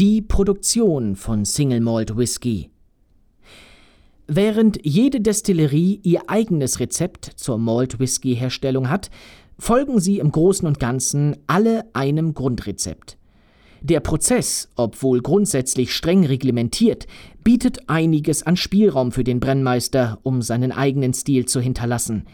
Die Produktion von Single Malt Whisky. Während jede Destillerie ihr eigenes Rezept zur Malt Whisky Herstellung hat, folgen sie im Großen und Ganzen alle einem Grundrezept. Der Prozess, obwohl grundsätzlich streng reglementiert, bietet einiges an Spielraum für den Brennmeister, um seinen eigenen Stil zu hinterlassen.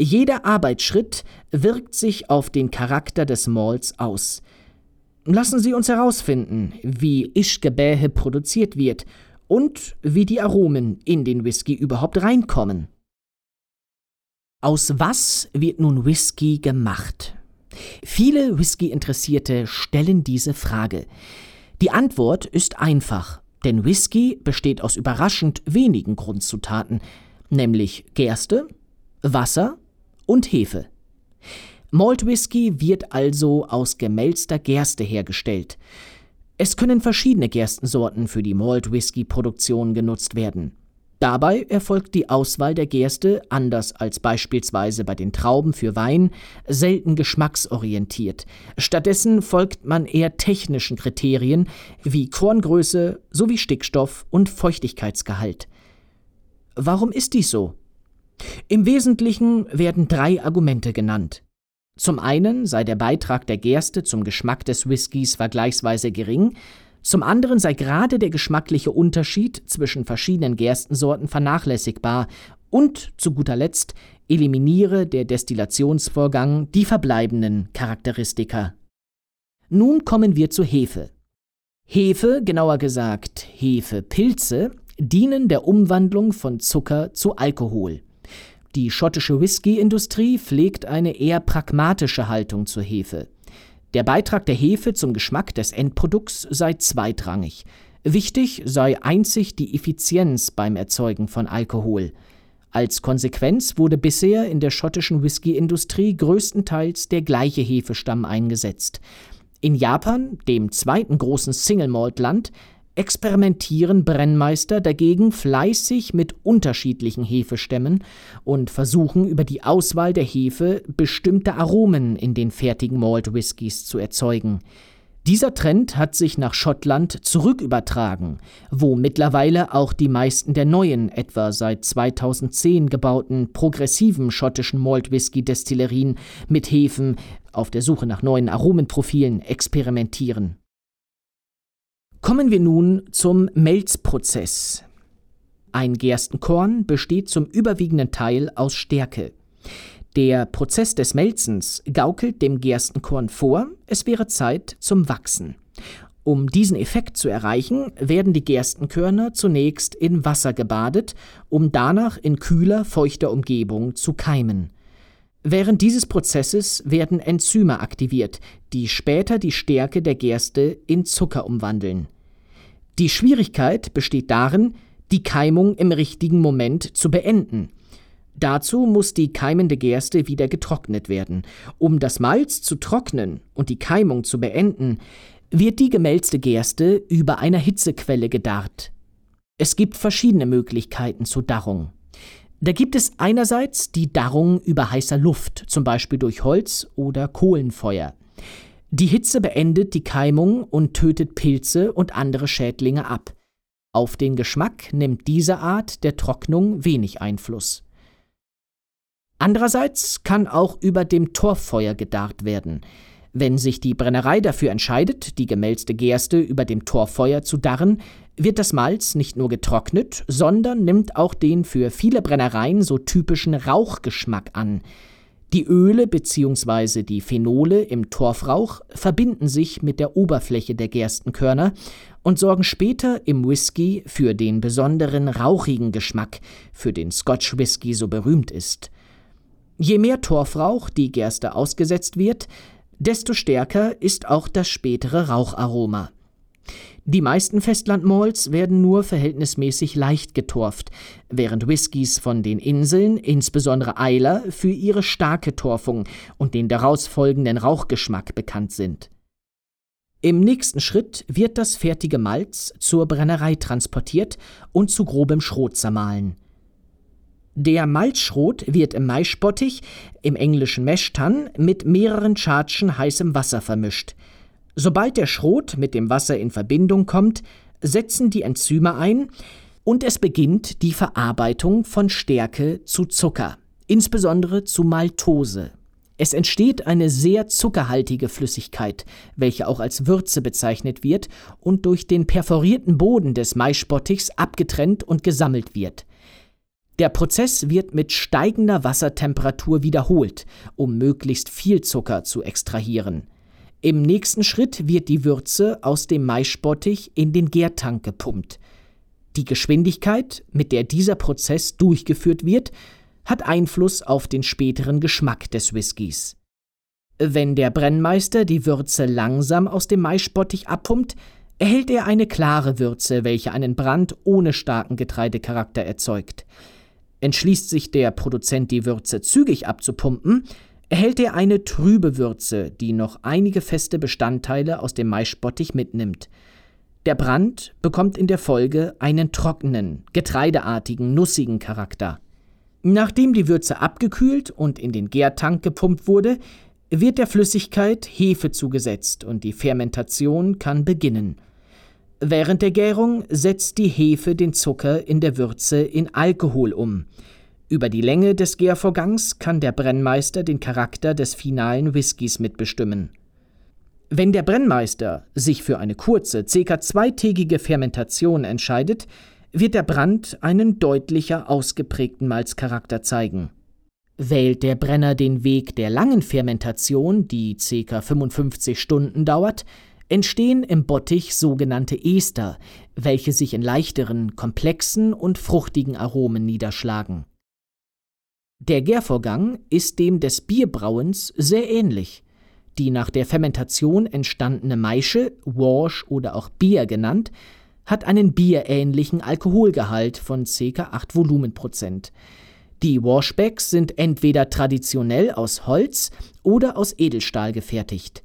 Jeder Arbeitsschritt wirkt sich auf den Charakter des Malts aus – Lassen Sie uns herausfinden, wie Ischgebähe produziert wird und wie die Aromen in den Whisky überhaupt reinkommen. Aus was wird nun Whisky gemacht? Viele Whisky-Interessierte stellen diese Frage. Die Antwort ist einfach, denn Whisky besteht aus überraschend wenigen Grundzutaten, nämlich Gerste, Wasser und Hefe. Malt Whisky wird also aus gemälzter Gerste hergestellt. Es können verschiedene Gerstensorten für die Malt Whisky Produktion genutzt werden. Dabei erfolgt die Auswahl der Gerste, anders als beispielsweise bei den Trauben für Wein, selten geschmacksorientiert. Stattdessen folgt man eher technischen Kriterien wie Korngröße sowie Stickstoff und Feuchtigkeitsgehalt. Warum ist dies so? Im Wesentlichen werden drei Argumente genannt. Zum einen sei der Beitrag der Gerste zum Geschmack des Whiskys vergleichsweise gering, zum anderen sei gerade der geschmackliche Unterschied zwischen verschiedenen Gerstensorten vernachlässigbar und zu guter Letzt eliminiere der Destillationsvorgang die verbleibenden Charakteristika. Nun kommen wir zur Hefe. Hefe, genauer gesagt Hefepilze, dienen der Umwandlung von Zucker zu Alkohol. Die schottische Whisky-Industrie pflegt eine eher pragmatische Haltung zur Hefe. Der Beitrag der Hefe zum Geschmack des Endprodukts sei zweitrangig. Wichtig sei einzig die Effizienz beim Erzeugen von Alkohol. Als Konsequenz wurde bisher in der schottischen Whisky-Industrie größtenteils der gleiche Hefestamm eingesetzt. In Japan, dem zweiten großen Single-Malt-Land, experimentieren Brennmeister dagegen fleißig mit unterschiedlichen Hefestämmen und versuchen über die Auswahl der Hefe bestimmte Aromen in den fertigen Malt Whiskys zu erzeugen. Dieser Trend hat sich nach Schottland zurückübertragen, wo mittlerweile auch die meisten der neuen, etwa seit 2010 gebauten progressiven schottischen Malt Whisky Destillerien mit Hefen auf der Suche nach neuen Aromenprofilen experimentieren. Kommen wir nun zum Melzprozess. Ein Gerstenkorn besteht zum überwiegenden Teil aus Stärke. Der Prozess des Melzens gaukelt dem Gerstenkorn vor, es wäre Zeit zum Wachsen. Um diesen Effekt zu erreichen, werden die Gerstenkörner zunächst in Wasser gebadet, um danach in kühler, feuchter Umgebung zu keimen. Während dieses Prozesses werden Enzyme aktiviert, die später die Stärke der Gerste in Zucker umwandeln. Die Schwierigkeit besteht darin, die Keimung im richtigen Moment zu beenden. Dazu muss die keimende Gerste wieder getrocknet werden. Um das Malz zu trocknen und die Keimung zu beenden, wird die gemälzte Gerste über einer Hitzequelle gedarrt. Es gibt verschiedene Möglichkeiten zur Darrung. Da gibt es einerseits die Darrung über heißer Luft, zum Beispiel durch Holz oder Kohlenfeuer. Die Hitze beendet die Keimung und tötet Pilze und andere Schädlinge ab. Auf den Geschmack nimmt diese Art der Trocknung wenig Einfluss. Andererseits kann auch über dem Torffeuer gedarrt werden. Wenn sich die Brennerei dafür entscheidet, die gemälzte Gerste über dem Torffeuer zu darren, wird das Malz nicht nur getrocknet, sondern nimmt auch den für viele Brennereien so typischen Rauchgeschmack an. Die Öle bzw. die Phenole im Torfrauch verbinden sich mit der Oberfläche der Gerstenkörner und sorgen später im Whisky für den besonderen rauchigen Geschmack, für den Scotch Whisky so berühmt ist. Je mehr Torfrauch die Gerste ausgesetzt wird, desto stärker ist auch das spätere Raucharoma. Die meisten Festlandmalls werden nur verhältnismäßig leicht getorft, während Whiskys von den Inseln, insbesondere Eiler, für ihre starke Torfung und den daraus folgenden Rauchgeschmack bekannt sind. Im nächsten Schritt wird das fertige Malz zur Brennerei transportiert und zu grobem Schrot zermahlen. Der Malzschrot wird im Maisbottich, im englischen Meshtan, mit mehreren Chargen heißem Wasser vermischt – Sobald der Schrot mit dem Wasser in Verbindung kommt, setzen die Enzyme ein und es beginnt die Verarbeitung von Stärke zu Zucker, insbesondere zu Maltose. Es entsteht eine sehr zuckerhaltige Flüssigkeit, welche auch als Würze bezeichnet wird und durch den perforierten Boden des Maispottichs abgetrennt und gesammelt wird. Der Prozess wird mit steigender Wassertemperatur wiederholt, um möglichst viel Zucker zu extrahieren. Im nächsten Schritt wird die Würze aus dem Maispottich in den Gärtank gepumpt. Die Geschwindigkeit, mit der dieser Prozess durchgeführt wird, hat Einfluss auf den späteren Geschmack des Whiskys. Wenn der Brennmeister die Würze langsam aus dem Maispottich abpumpt, erhält er eine klare Würze, welche einen Brand ohne starken Getreidecharakter erzeugt. Entschließt sich der Produzent die Würze zügig abzupumpen, erhält er eine trübe Würze, die noch einige feste Bestandteile aus dem Maispottich mitnimmt. Der Brand bekommt in der Folge einen trockenen, getreideartigen, nussigen Charakter. Nachdem die Würze abgekühlt und in den Gärtank gepumpt wurde, wird der Flüssigkeit Hefe zugesetzt und die Fermentation kann beginnen. Während der Gärung setzt die Hefe den Zucker in der Würze in Alkohol um. Über die Länge des Gärvorgangs kann der Brennmeister den Charakter des finalen Whiskys mitbestimmen. Wenn der Brennmeister sich für eine kurze, ca. zweitägige Fermentation entscheidet, wird der Brand einen deutlicher ausgeprägten Malzcharakter zeigen. Wählt der Brenner den Weg der langen Fermentation, die ca. 55 Stunden dauert, entstehen im Bottich sogenannte Ester, welche sich in leichteren, komplexen und fruchtigen Aromen niederschlagen. Der Gärvorgang ist dem des Bierbrauens sehr ähnlich. Die nach der Fermentation entstandene Maische, Wash oder auch Bier genannt, hat einen bierähnlichen Alkoholgehalt von ca. 8 Volumenprozent. Die Washbacks sind entweder traditionell aus Holz oder aus Edelstahl gefertigt.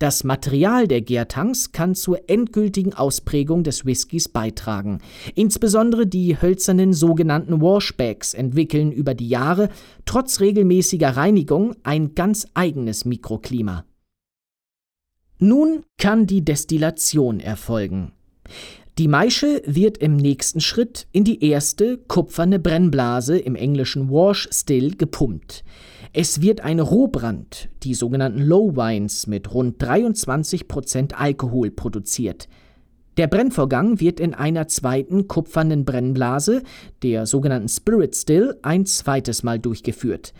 Das Material der Gärtanks kann zur endgültigen Ausprägung des Whiskys beitragen. Insbesondere die hölzernen sogenannten Washbacks entwickeln über die Jahre trotz regelmäßiger Reinigung ein ganz eigenes Mikroklima. Nun kann die Destillation erfolgen. Die Maische wird im nächsten Schritt in die erste kupferne Brennblase im englischen Wash Still gepumpt. Es wird ein Rohbrand, die sogenannten Low Wines, mit rund 23% Alkohol produziert. Der Brennvorgang wird in einer zweiten kupfernen Brennblase, der sogenannten Spirit Still, ein zweites Mal durchgeführt.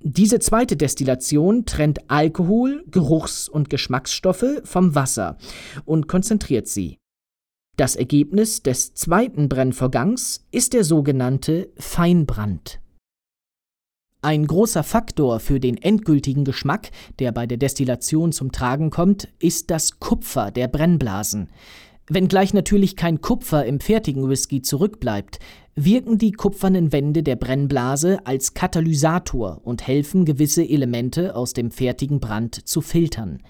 Diese zweite Destillation trennt Alkohol, Geruchs- und Geschmacksstoffe vom Wasser und konzentriert sie. Das Ergebnis des zweiten Brennvorgangs ist der sogenannte Feinbrand. Ein großer Faktor für den endgültigen Geschmack, der bei der Destillation zum Tragen kommt, ist das Kupfer der Brennblasen. Wenngleich natürlich kein Kupfer im fertigen Whisky zurückbleibt, wirken die kupfernen Wände der Brennblase als Katalysator und helfen, gewisse Elemente aus dem fertigen Brand zu filtern.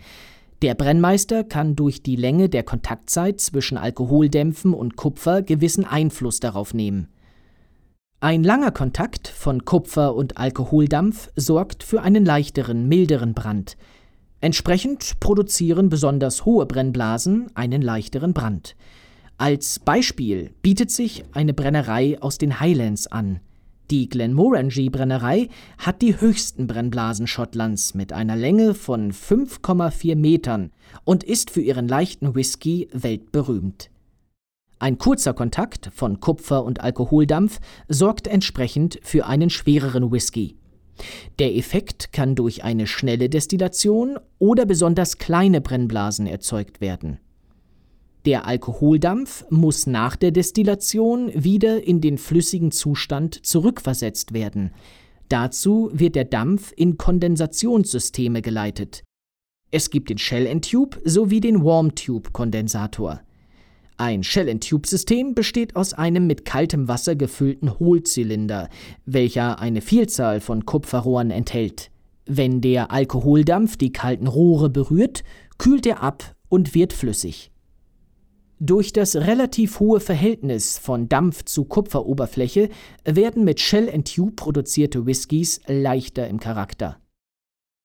Der Brennmeister kann durch die Länge der Kontaktzeit zwischen Alkoholdämpfen und Kupfer gewissen Einfluss darauf nehmen. Ein langer Kontakt von Kupfer und Alkoholdampf sorgt für einen leichteren, milderen Brand. Entsprechend produzieren besonders hohe Brennblasen einen leichteren Brand. Als Beispiel bietet sich eine Brennerei aus den Highlands an. Die Glenmorangie-Brennerei hat die höchsten Brennblasen Schottlands mit einer Länge von 5,4 Metern und ist für ihren leichten Whisky weltberühmt. Ein kurzer Kontakt von Kupfer und Alkoholdampf sorgt entsprechend für einen schwereren Whisky. Der Effekt kann durch eine schnelle Destillation oder besonders kleine Brennblasen erzeugt werden. Der Alkoholdampf muss nach der Destillation wieder in den flüssigen Zustand zurückversetzt werden. Dazu wird der Dampf in Kondensationssysteme geleitet. Es gibt den Shell-and-Tube sowie den Warm-Tube-Kondensator. Ein Shell-and-Tube-System besteht aus einem mit kaltem Wasser gefüllten Hohlzylinder, welcher eine Vielzahl von Kupferrohren enthält. Wenn der Alkoholdampf die kalten Rohre berührt, kühlt er ab und wird flüssig. Durch das relativ hohe Verhältnis von Dampf zu Kupferoberfläche werden mit Shell and Tube produzierte Whiskys leichter im Charakter.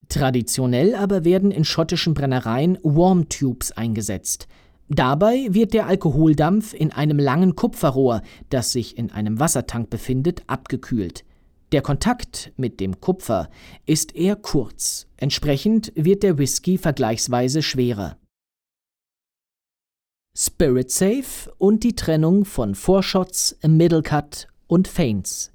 Traditionell aber werden in schottischen Brennereien Warm Tubes eingesetzt. Dabei wird der Alkoholdampf in einem langen Kupferrohr, das sich in einem Wassertank befindet, abgekühlt. Der Kontakt mit dem Kupfer ist eher kurz, entsprechend wird der Whisky vergleichsweise schwerer. Spirit Safe und die Trennung von Vorshots, Middle Cut und Feints.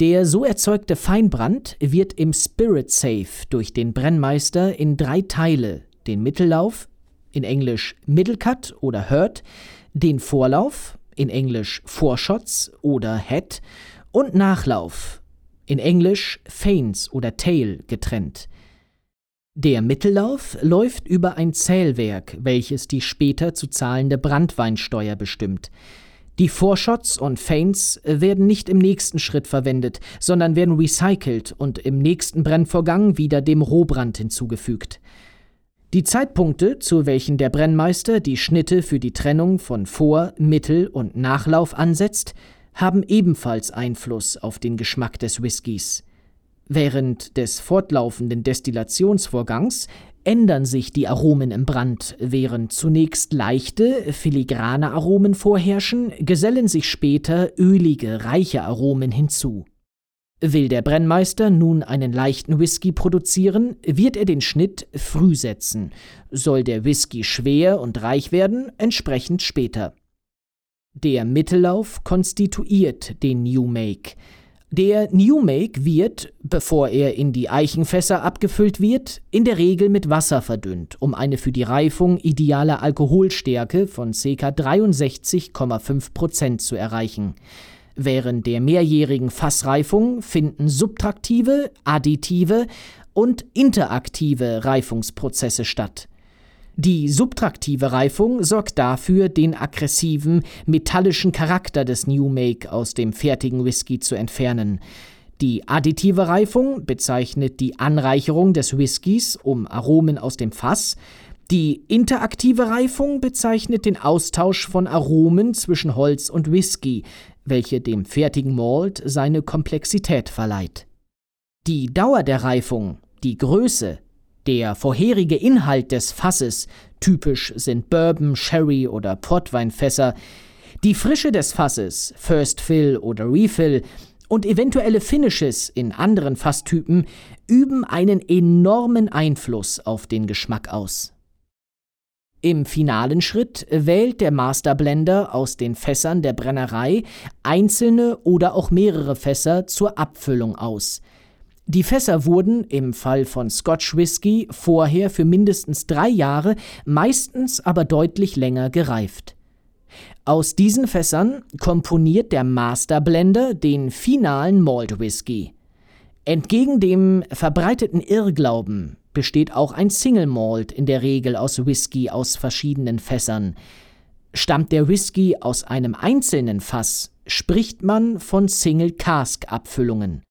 Der so erzeugte Feinbrand wird im Spirit Safe durch den Brennmeister in drei Teile, den Mittellauf, in Englisch Middle Cut oder Hurt, den Vorlauf, in Englisch Vorshots oder Head, und Nachlauf, in Englisch Feints oder Tail, getrennt. Der Mittellauf läuft über ein Zählwerk, welches die später zu zahlende Brandweinsteuer bestimmt. Die Vorshots und Feints werden nicht im nächsten Schritt verwendet, sondern werden recycelt und im nächsten Brennvorgang wieder dem Rohbrand hinzugefügt. Die Zeitpunkte, zu welchen der Brennmeister die Schnitte für die Trennung von Vor-, Mittel- und Nachlauf ansetzt, haben ebenfalls Einfluss auf den Geschmack des Whiskys. Während des fortlaufenden Destillationsvorgangs ändern sich die Aromen im Brand. Während zunächst leichte, filigrane Aromen vorherrschen, gesellen sich später ölige, reiche Aromen hinzu. Will der Brennmeister nun einen leichten Whisky produzieren, wird er den Schnitt früh setzen. Soll der Whisky schwer und reich werden, entsprechend später. Der Mittellauf konstituiert den New Make. Der New Make wird, bevor er in die Eichenfässer abgefüllt wird, in der Regel mit Wasser verdünnt, um eine für die Reifung ideale Alkoholstärke von ca. 63,5% zu erreichen. Während der mehrjährigen Fassreifung finden subtraktive, additive und interaktive Reifungsprozesse statt. Die subtraktive Reifung sorgt dafür, den aggressiven, metallischen Charakter des New Make aus dem fertigen Whisky zu entfernen. Die additive Reifung bezeichnet die Anreicherung des Whiskys um Aromen aus dem Fass. Die interaktive Reifung bezeichnet den Austausch von Aromen zwischen Holz und Whisky, welche dem fertigen Malt seine Komplexität verleiht. Die Dauer der Reifung, die Größe, der vorherige Inhalt des Fasses, typisch sind Bourbon, Sherry oder Portweinfässer, die Frische des Fasses, First Fill oder Refill, und eventuelle Finishes in anderen Fasstypen üben einen enormen Einfluss auf den Geschmack aus. Im finalen Schritt wählt der Masterblender aus den Fässern der Brennerei einzelne oder auch mehrere Fässer zur Abfüllung aus – die Fässer wurden im Fall von Scotch Whisky vorher für mindestens drei Jahre, meistens aber deutlich länger gereift. Aus diesen Fässern komponiert der Masterblender den finalen Malt Whisky. Entgegen dem verbreiteten Irrglauben besteht auch ein Single Malt in der Regel aus Whisky aus verschiedenen Fässern. Stammt der Whisky aus einem einzelnen Fass, spricht man von Single Cask Abfüllungen.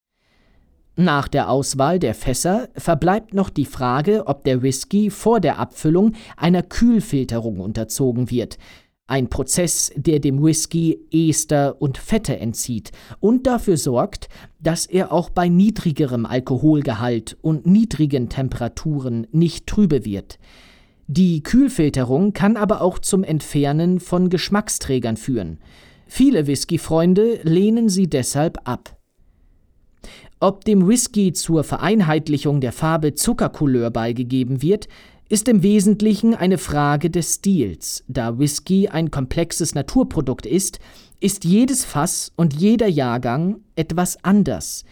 Nach der Auswahl der Fässer verbleibt noch die Frage, ob der Whisky vor der Abfüllung einer Kühlfilterung unterzogen wird. Ein Prozess, der dem Whisky Ester und Fette entzieht und dafür sorgt, dass er auch bei niedrigerem Alkoholgehalt und niedrigen Temperaturen nicht trübe wird. Die Kühlfilterung kann aber auch zum Entfernen von Geschmacksträgern führen. Viele Whisky-Freunde lehnen sie deshalb ab. Ob dem Whisky zur Vereinheitlichung der Farbe Zuckercouleur beigegeben wird, ist im Wesentlichen eine Frage des Stils. Da Whisky ein komplexes Naturprodukt ist, ist jedes Fass und jeder Jahrgang etwas anders.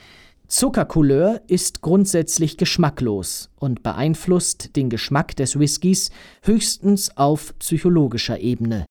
Zuckercouleur ist grundsätzlich geschmacklos und beeinflusst den Geschmack des Whiskys höchstens auf psychologischer Ebene.